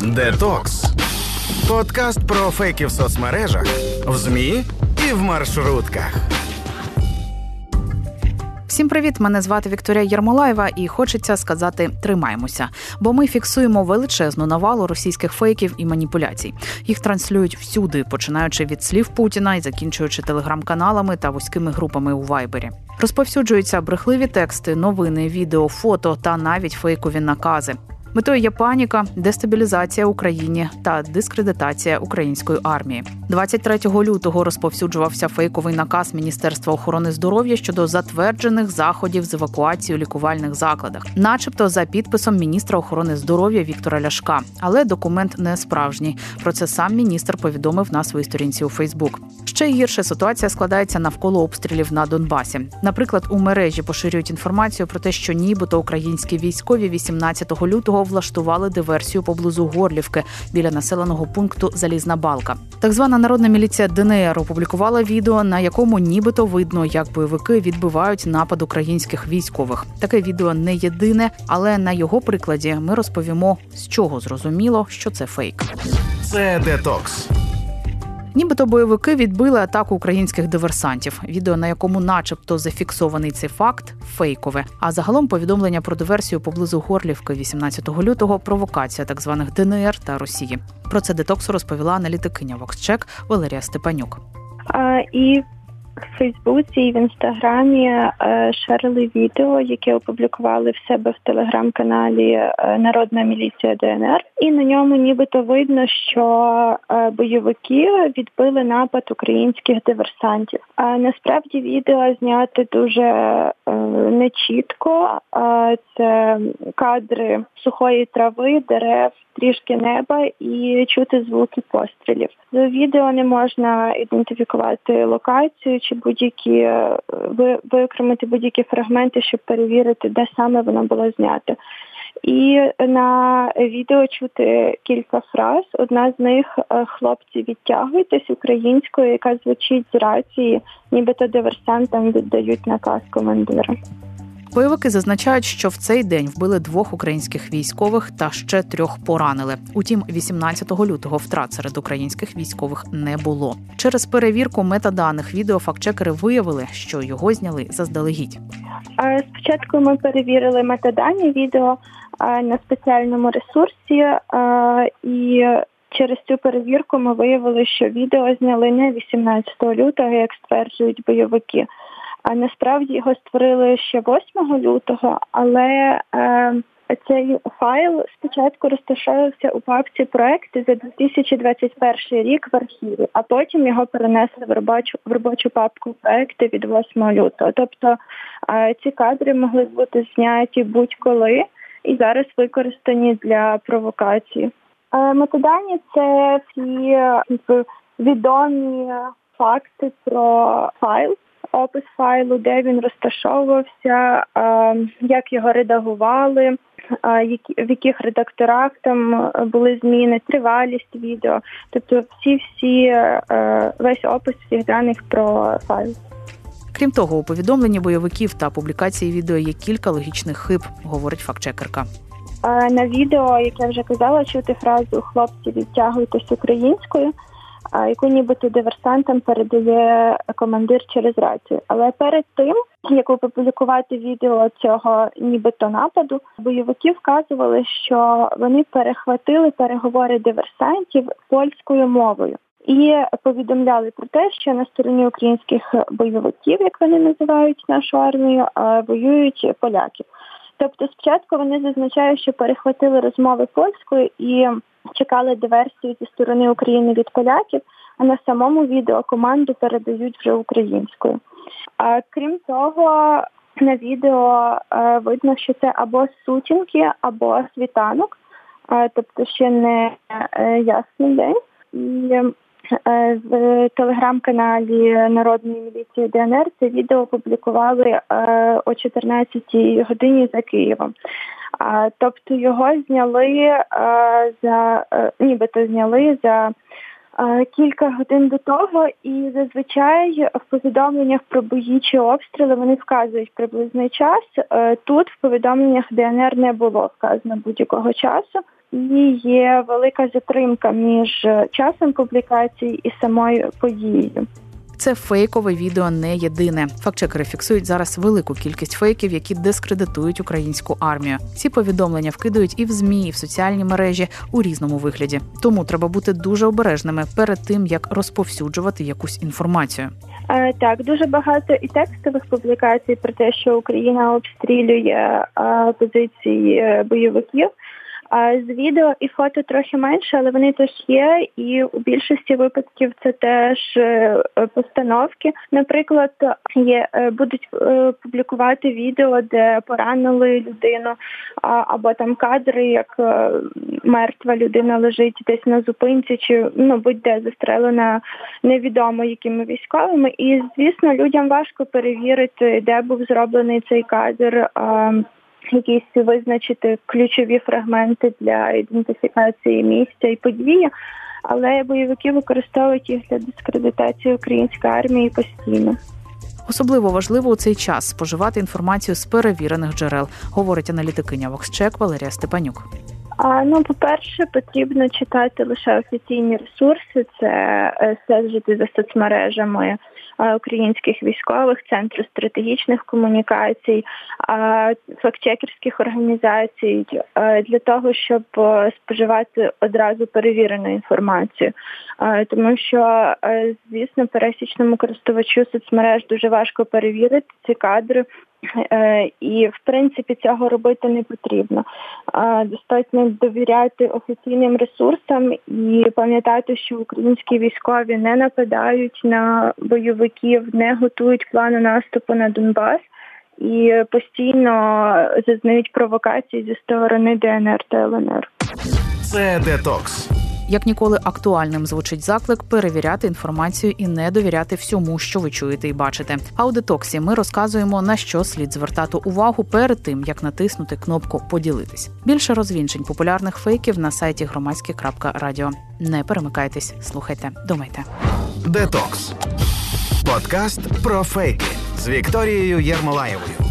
Детокс. Подкаст про фейки в соцмережах, в ЗМІ і в маршрутках. Всім привіт! Мене звати Вікторія Єрмолаєва, і хочеться сказати тримаємося, бо ми фіксуємо величезну навалу російських фейків і маніпуляцій. Їх транслюють всюди, починаючи від слів Путіна і закінчуючи телеграм-каналами та вузькими групами у Вайбері. Розповсюджуються брехливі тексти, новини, відео, фото та навіть фейкові накази. Метою є паніка, дестабілізація Україні та дискредитація української армії. 23 лютого розповсюджувався фейковий наказ Міністерства охорони здоров'я щодо затверджених заходів з евакуації у лікувальних закладах, начебто за підписом міністра охорони здоров'я Віктора Ляшка. Але документ не справжній. Про це сам міністр повідомив на своїй сторінці у Фейсбук. Ще гірше ситуація складається навколо обстрілів на Донбасі. Наприклад, у мережі поширюють інформацію про те, що нібито українські військові 18 лютого влаштували диверсію поблизу Горлівки біля населеного пункту Залізна Балка. Так звана народна міліція ДНР опублікувала відео, на якому нібито видно, як бойовики відбивають напад українських військових. Таке відео не єдине, але на його прикладі ми розповімо, з чого зрозуміло, що це фейк. Це детокс. Нібито бойовики відбили атаку українських диверсантів. Відео, на якому, начебто, зафіксований цей факт, фейкове. А загалом повідомлення про диверсію поблизу Горлівки 18 лютого провокація так званих ДНР та Росії. Про це детоксу розповіла аналітикиня Воксчек Валерія Степанюк. І в Фейсбуці і в інстаграмі е, шерили відео, яке опублікували в себе в телеграм-каналі е, Народна міліція ДНР, і на ньому нібито видно, що е, бойовики відбили напад українських диверсантів. А насправді відео зняти дуже нечітко. Це кадри сухої трави, дерев, трішки неба і чути звуки пострілів. До відео не можна ідентифікувати локацію чи будь-які виокремити будь-які фрагменти, щоб перевірити, де саме воно було знято. І на відео чути кілька фраз. Одна з них хлопці відтягуйтесь українською, яка звучить з рації, нібито диверсантам віддають наказ командира. Бойовики зазначають, що в цей день вбили двох українських військових та ще трьох поранили. Утім, 18 лютого втрат серед українських військових не було. Через перевірку метаданих відео фактчекери виявили, що його зняли заздалегідь. Спочатку ми перевірили метадані відео на спеціальному ресурсі і. Через цю перевірку ми виявили, що відео зняли не 18 лютого, як стверджують бойовики. А насправді його створили ще 8 лютого, але е, цей файл спочатку розташовувався у папці проекти за 2021 рік в архіві, а потім його перенесли в робочу в робочу папку проекти від 8 лютого. Тобто е, ці кадри могли бути зняті будь-коли і зараз використані для провокації. Е, методані це всі е, відомі факти про файл опис файлу, де він розташовувався, як його редагували, в яких редакторах там були зміни, тривалість відео, тобто всі всі е, весь опис всіх даних про файл. Крім того, у повідомленні бойовиків та публікації відео є кілька логічних хиб, говорить фактчекерка. На відео, як я вже казала, чути фразу хлопці відтягуйтесь українською яку нібито диверсантам передає командир через рацію. Але перед тим як опублікувати відео цього нібито нападу, бойовики вказували, що вони перехватили переговори диверсантів польською мовою. І повідомляли про те, що на стороні українських бойовиків, як вони називають нашу армію, воюють поляків. Тобто, спочатку вони зазначають, що перехватили розмови польською і чекали диверсію зі сторони України від поляків, а на самому відео команду передають вже українською. А крім того, на відео е, видно, що це або сутінки, або світанок, е, тобто ще не е, ясний день. І в телеграм-каналі Народної міліції ДНР це відео опублікували о 14 годині за Києвом. Тобто його зняли за нібито зняли за кілька годин до того, і зазвичай в повідомленнях про бої чи обстріли вони вказують приблизний час. Е, тут в повідомленнях ДНР не було вказано будь-якого часу. і є велика затримка між часом публікації і самою подією. Це фейкове відео не єдине. Фактчекери фіксують зараз велику кількість фейків, які дискредитують українську армію. Ці повідомлення вкидають і в змі, і в соціальні мережі у різному вигляді. Тому треба бути дуже обережними перед тим, як розповсюджувати якусь інформацію. Так, дуже багато і текстових публікацій про те, що Україна обстрілює позиції е, бойовиків. А з відео і фото трохи менше, але вони теж є. І у більшості випадків це теж е, постановки. Наприклад, є е, будуть е, публікувати відео, де поранили людину, або там кадри, як мертва людина лежить десь на зупинці, чи ну будь-де застрелена невідомо якими військовими. І звісно, людям важко перевірити, де був зроблений цей кадр якісь визначити ключові фрагменти для ідентифікації місця і події, але бойовики використовують їх для дискредитації української армії постійно. Особливо важливо у цей час споживати інформацію з перевірених джерел, говорить аналітикиня Воксчек Валерія Степанюк. А ну, по-перше, потрібно читати лише офіційні ресурси, це стежити за соцмережами українських військових, центру стратегічних комунікацій, фактчекерських організацій е, для того, щоб споживати одразу перевірену інформацію. Тому що, звісно, пересічному користувачу соцмереж дуже важко перевірити ці кадри. Е, і в принципі цього робити не потрібно. Достатньо довіряти офіційним ресурсам і пам'ятати, що українські військові не нападають на бойовиків, не готують плани наступу на Донбас і постійно зазнають провокації зі сторони ДНР та ЛНР. Це детокс. Як ніколи актуальним звучить заклик перевіряти інформацію і не довіряти всьому, що ви чуєте і бачите. А у детоксі ми розказуємо на що слід звертати увагу перед тим, як натиснути кнопку Поділитись. Більше розвінчень популярних фейків на сайті громадське.радіо. Не перемикайтесь, слухайте, думайте. Детокс подкаст про фейки з Вікторією Єрмолаєвою.